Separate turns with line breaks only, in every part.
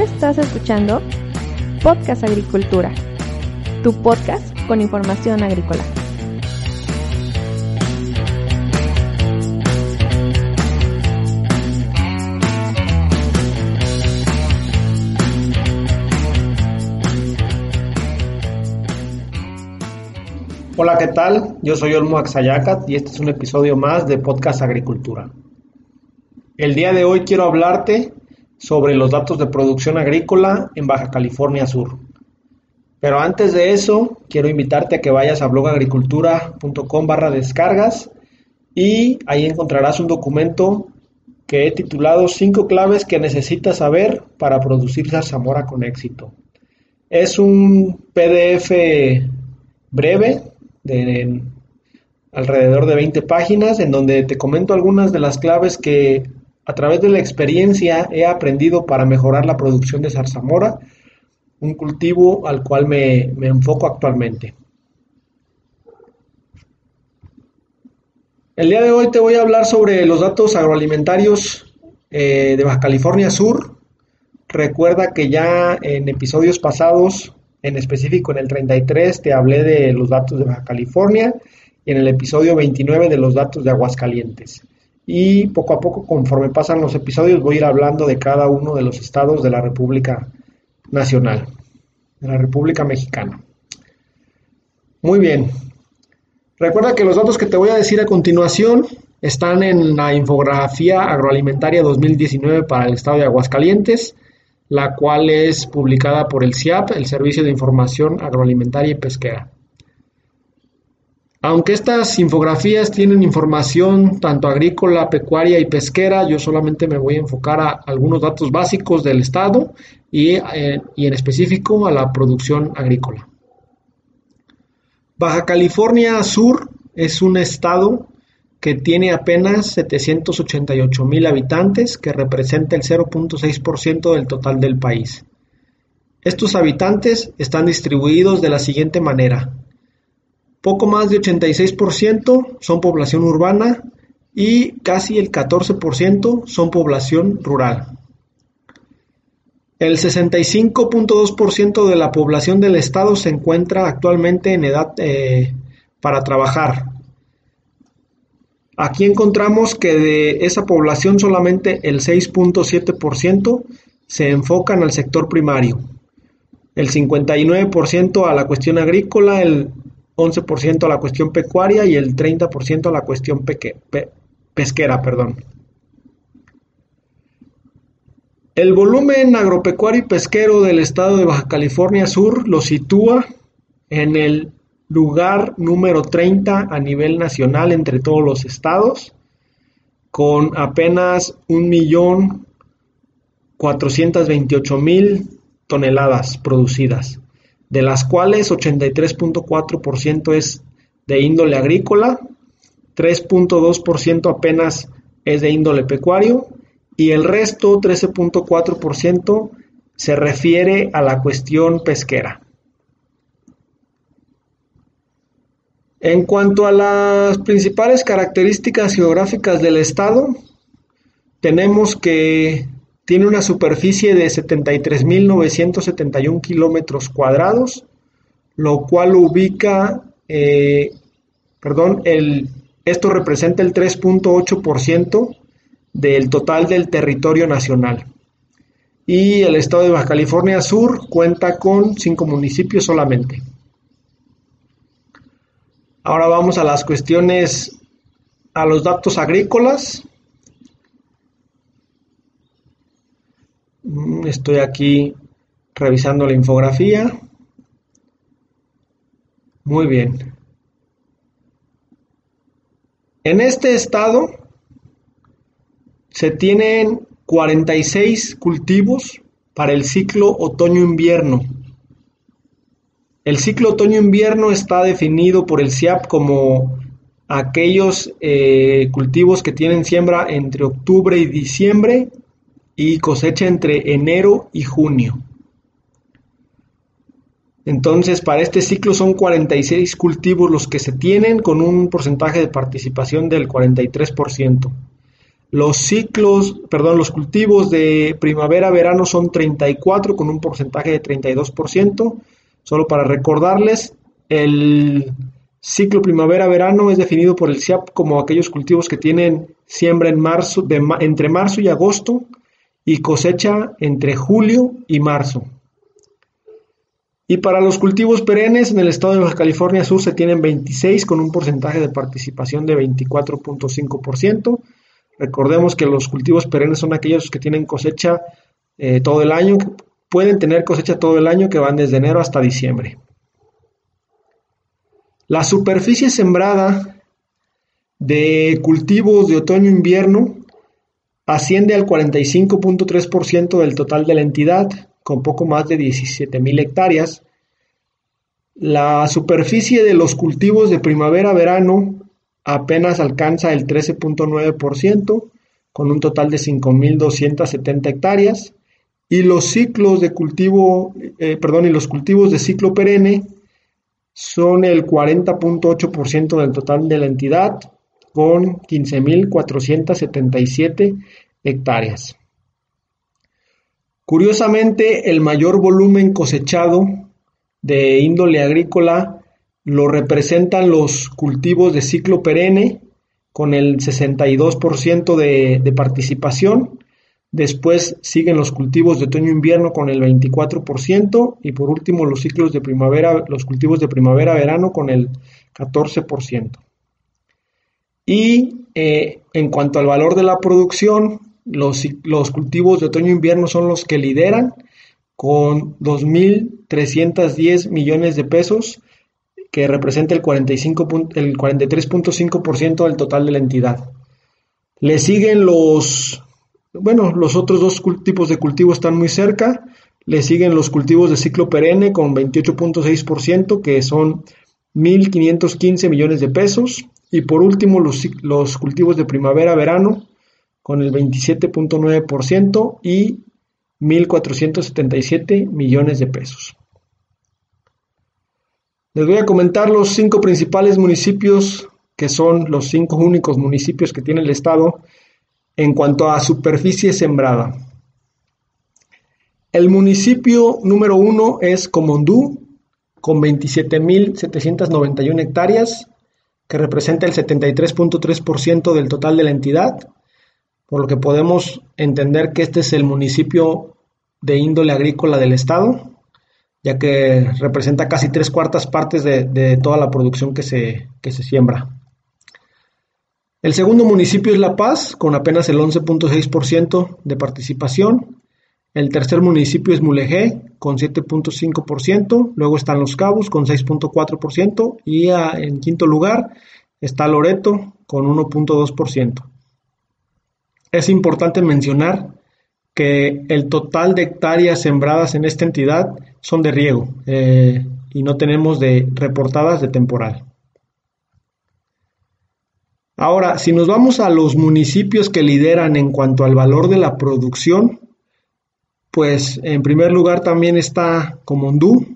Estás escuchando Podcast Agricultura, tu podcast con información agrícola.
Hola, ¿qué tal? Yo soy Olmo Axayacat y este es un episodio más de Podcast Agricultura. El día de hoy quiero hablarte sobre los datos de producción agrícola en Baja California Sur. Pero antes de eso, quiero invitarte a que vayas a blogagricultura.com barra descargas y ahí encontrarás un documento que he titulado 5 claves que necesitas saber para producir zarzamora con éxito. Es un PDF breve de alrededor de 20 páginas en donde te comento algunas de las claves que a través de la experiencia he aprendido para mejorar la producción de zarzamora, un cultivo al cual me, enfoco actualmente. El día de hoy te voy a hablar sobre los datos agroalimentarios eh, de Baja California Sur. Recuerda que ya en episodios pasados en específico, en el 33 te hablé de los datos de Baja California y en el episodio 29 de los datos de Aguascalientes. Y poco a poco, conforme pasan los episodios, voy a ir hablando de cada uno de los estados de la República Nacional, de la República Mexicana. Muy bien. Recuerda que los datos que te voy a decir a continuación están en la infografía agroalimentaria 2019 para el estado de Aguascalientes la cual es publicada por el CIAP, el Servicio de Información Agroalimentaria y Pesquera. Aunque estas infografías tienen información tanto agrícola, pecuaria y pesquera, yo solamente me voy a enfocar a algunos datos básicos del estado y, eh, y en específico a la producción agrícola. Baja California Sur es un estado que tiene apenas 788 mil habitantes, que representa el 0.6% del total del país. Estos habitantes están distribuidos de la siguiente manera. Poco más de 86% son población urbana y casi el 14% son población rural. El 65.2% de la población del estado se encuentra actualmente en edad eh, para trabajar, Aquí encontramos que de esa población solamente el 6.7% se enfocan al sector primario, el 59% a la cuestión agrícola, el 11% a la cuestión pecuaria y el 30% a la cuestión pesquera. Perdón. El volumen agropecuario y pesquero del estado de Baja California Sur lo sitúa en el lugar número 30 a nivel nacional entre todos los estados, con apenas 1.428.000 toneladas producidas, de las cuales 83.4% es de índole agrícola, 3.2% apenas es de índole pecuario y el resto, 13.4%, se refiere a la cuestión pesquera. En cuanto a las principales características geográficas del estado, tenemos que tiene una superficie de 73.971 kilómetros cuadrados, lo cual ubica, eh, perdón, el, esto representa el 3.8% del total del territorio nacional. Y el estado de Baja California Sur cuenta con cinco municipios solamente. Ahora vamos a las cuestiones, a los datos agrícolas. Estoy aquí revisando la infografía. Muy bien. En este estado se tienen 46 cultivos para el ciclo otoño-invierno el ciclo otoño-invierno está definido por el CIAP como aquellos eh, cultivos que tienen siembra entre octubre y diciembre y cosecha entre enero y junio. Entonces, para este ciclo son 46 cultivos los que se tienen con un porcentaje de participación del 43%. Los ciclos, perdón, los cultivos de primavera-verano son 34 con un porcentaje de 32%. Solo para recordarles, el ciclo primavera-verano es definido por el CIAP como aquellos cultivos que tienen siembra en marzo, entre marzo y agosto y cosecha entre julio y marzo. Y para los cultivos perennes, en el estado de Baja California Sur se tienen 26 con un porcentaje de participación de 24.5%. Recordemos que los cultivos perennes son aquellos que tienen cosecha eh, todo el año, pueden tener cosecha todo el año que van desde enero hasta diciembre. La superficie sembrada de cultivos de otoño-invierno asciende al 45.3% del total de la entidad, con poco más de 17.000 hectáreas. La superficie de los cultivos de primavera-verano apenas alcanza el 13.9%, con un total de 5.270 hectáreas, y los ciclos de cultivo, eh, perdón, y los cultivos de ciclo perenne son el 40.8% del total de la entidad, con 15.477 hectáreas. Curiosamente, el mayor volumen cosechado de índole agrícola lo representan los cultivos de ciclo perenne con el 62% de, de participación. Después siguen los cultivos de otoño-invierno con el 24% y por último los ciclos de primavera, los cultivos de primavera-verano con el 14%. Y eh, en cuanto al valor de la producción, los, cultivos de otoño-invierno son los que lideran con 2.310 millones de pesos, que representa el, 45, el 43.5% del total de la entidad. Le siguen los, bueno, los otros dos tipos de cultivo están muy cerca. Le siguen los cultivos de ciclo perenne con 28.6%, que son 1.515 millones de pesos. Y por último, los, los cultivos de primavera-verano con el 27.9% y 1.477 millones de pesos. Les voy a comentar los cinco principales municipios, que son los cinco únicos municipios que tiene el Estado en cuanto a superficie sembrada. El municipio número uno es Comondú, con 27.791 hectáreas, que representa el 73.3% del total de la entidad por lo que podemos entender que este es el municipio de índole agrícola del estado, ya que representa casi tres cuartas partes de, toda la producción que se, se siembra. El segundo municipio es La Paz, con apenas el 11.6% de participación. El tercer municipio es Mulegé, con 7.5%. Luego están Los Cabos, con 6.4%. Y en quinto lugar está Loreto, con 1.2%. Es importante mencionar que el total de hectáreas sembradas en esta entidad son de riego eh, y no tenemos de reportadas de temporal. Ahora, si nos vamos a los municipios que lideran en cuanto al valor de la producción, pues en primer lugar también está Comondú,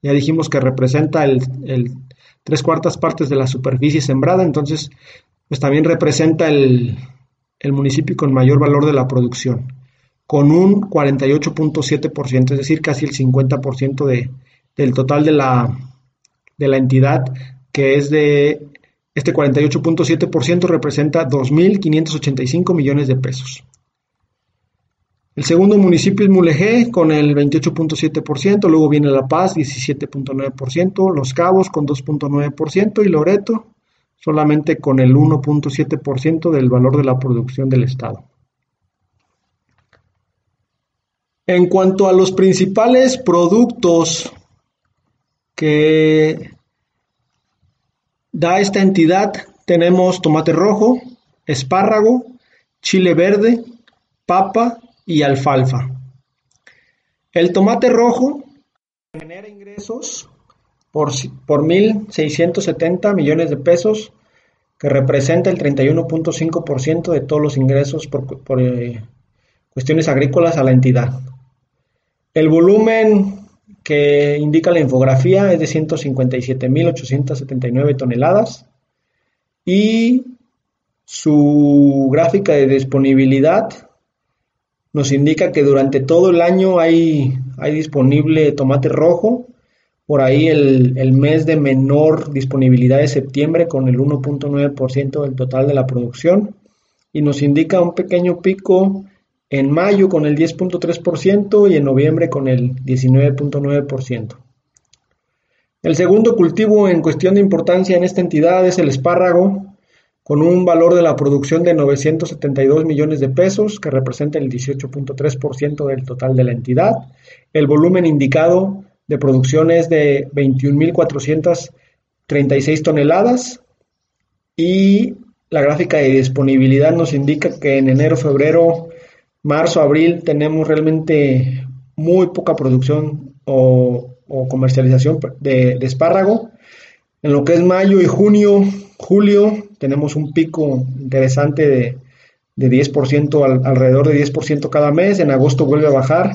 ya dijimos que representa el, tres cuartas partes de la superficie sembrada, entonces pues también representa el, el municipio con mayor valor de la producción, con un 48.7%, es decir, casi el 50% de, del total de la, de la entidad, que es de este 48.7% representa 2.585 millones de pesos. El segundo municipio es Mulegé con el 28.7%, luego viene La Paz 17.9%, Los Cabos con 2.9% y Loreto solamente con el 1.7% del valor de la producción del Estado. En cuanto a los principales productos que da esta entidad, tenemos tomate rojo, espárrago, chile verde, papa y alfalfa. El tomate rojo genera ingresos por, por 1.670 millones de pesos, que representa el 31.5% de todos los ingresos por, eh, cuestiones agrícolas a la entidad. El volumen que indica la infografía es de 157.879 toneladas y Su gráfica de disponibilidad nos indica que durante todo el año hay, hay disponible tomate rojo. Por ahí el, el mes de menor disponibilidad es septiembre con el 1.9% del total de la producción. Y nos indica un pequeño pico en mayo con el 10.3% y en noviembre con el 19.9%. El segundo cultivo en cuestión de importancia en esta entidad es el espárrago, con un valor de la producción de 972 millones de pesos, que representa el 18.3% del total de la entidad. El volumen indicado de producción es de 21.436 toneladas y la gráfica de disponibilidad nos indica que en enero, febrero, marzo, abril tenemos realmente muy poca producción o, comercialización de, de espárrago. En lo que es mayo y junio, julio, tenemos un pico interesante de, de 10%, alrededor de 10% cada mes. En agosto vuelve a bajar.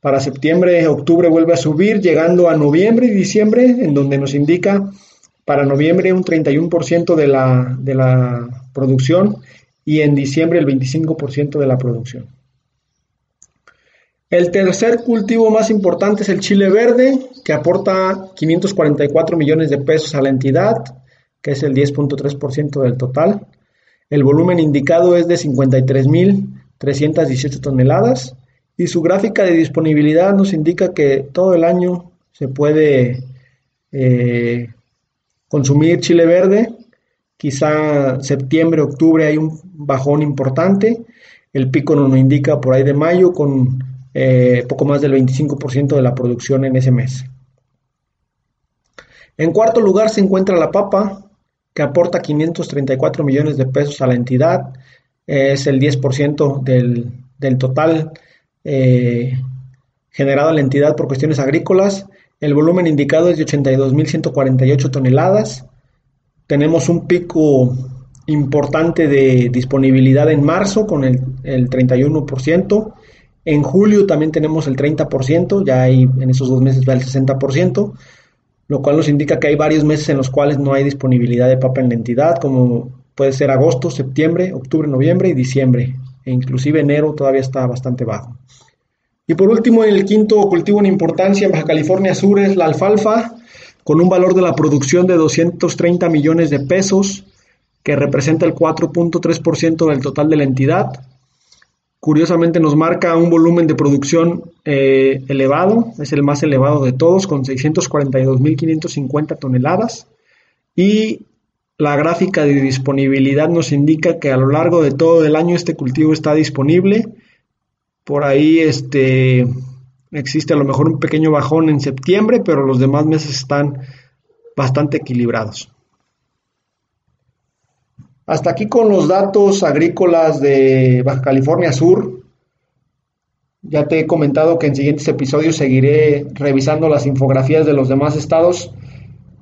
Para septiembre, octubre vuelve a subir, llegando a noviembre y diciembre, en donde nos indica para noviembre un 31% de la, de la producción y en diciembre el 25% de la producción. El tercer cultivo más importante es el chile verde, que aporta 544 millones de pesos a la entidad, que es el 10.3% del total. El volumen indicado es de 53.318 toneladas y su gráfica de disponibilidad nos indica que todo el año se puede eh, consumir chile verde. Quizá septiembre, octubre hay un bajón importante. El pico nos indica por ahí de mayo con eh, poco más del 25% de la producción en ese mes. En cuarto lugar se encuentra la papa, que aporta 534 millones de pesos a la entidad, es el 10% del, del, total eh, generado a la entidad por cuestiones agrícolas. El volumen indicado es de 82.148 toneladas. Tenemos un pico importante de disponibilidad en marzo con el, el 31%. En julio también tenemos el 30%, ya hay en esos dos meses va el 60% lo cual nos indica que hay varios meses en los cuales no hay disponibilidad de papa en la entidad, como puede ser agosto, septiembre, octubre, noviembre y diciembre, e inclusive enero todavía está bastante bajo. Y por último, el quinto cultivo en importancia en Baja California Sur es la alfalfa, con un valor de la producción de 230 millones de pesos, que representa el 4.3% del total de la entidad curiosamente nos marca un volumen de producción eh, elevado, es el más elevado de todos, con 642.550 toneladas. Y la gráfica de disponibilidad nos indica que a lo largo de todo el año este cultivo está disponible. Por ahí este, existe a lo mejor un pequeño bajón en septiembre, pero los demás meses están bastante equilibrados. Hasta aquí con los datos agrícolas de Baja California Sur. Ya te he comentado que en siguientes episodios seguiré revisando las infografías de los demás estados.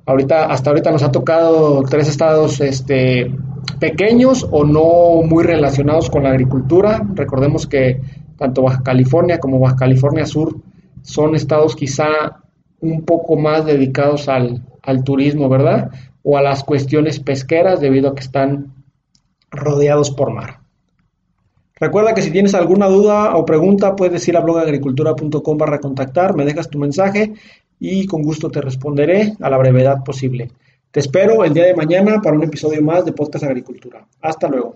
Ahorita, hasta ahorita nos ha tocado tres estados este, pequeños o no muy relacionados con la agricultura. Recordemos que tanto Baja California como Baja California Sur son estados quizá un poco más dedicados al, al turismo, ¿verdad? O a las cuestiones pesqueras debido a que están rodeados por mar. Recuerda que si tienes alguna duda o pregunta puedes ir a blogagricultura.com barra contactar, me dejas tu mensaje y con gusto te responderé a la brevedad posible. Te espero el día de mañana para un episodio más de Podcast Agricultura. Hasta luego.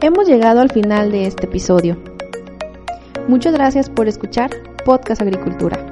Hemos llegado al final de este episodio. Muchas gracias por escuchar Podcast Agricultura.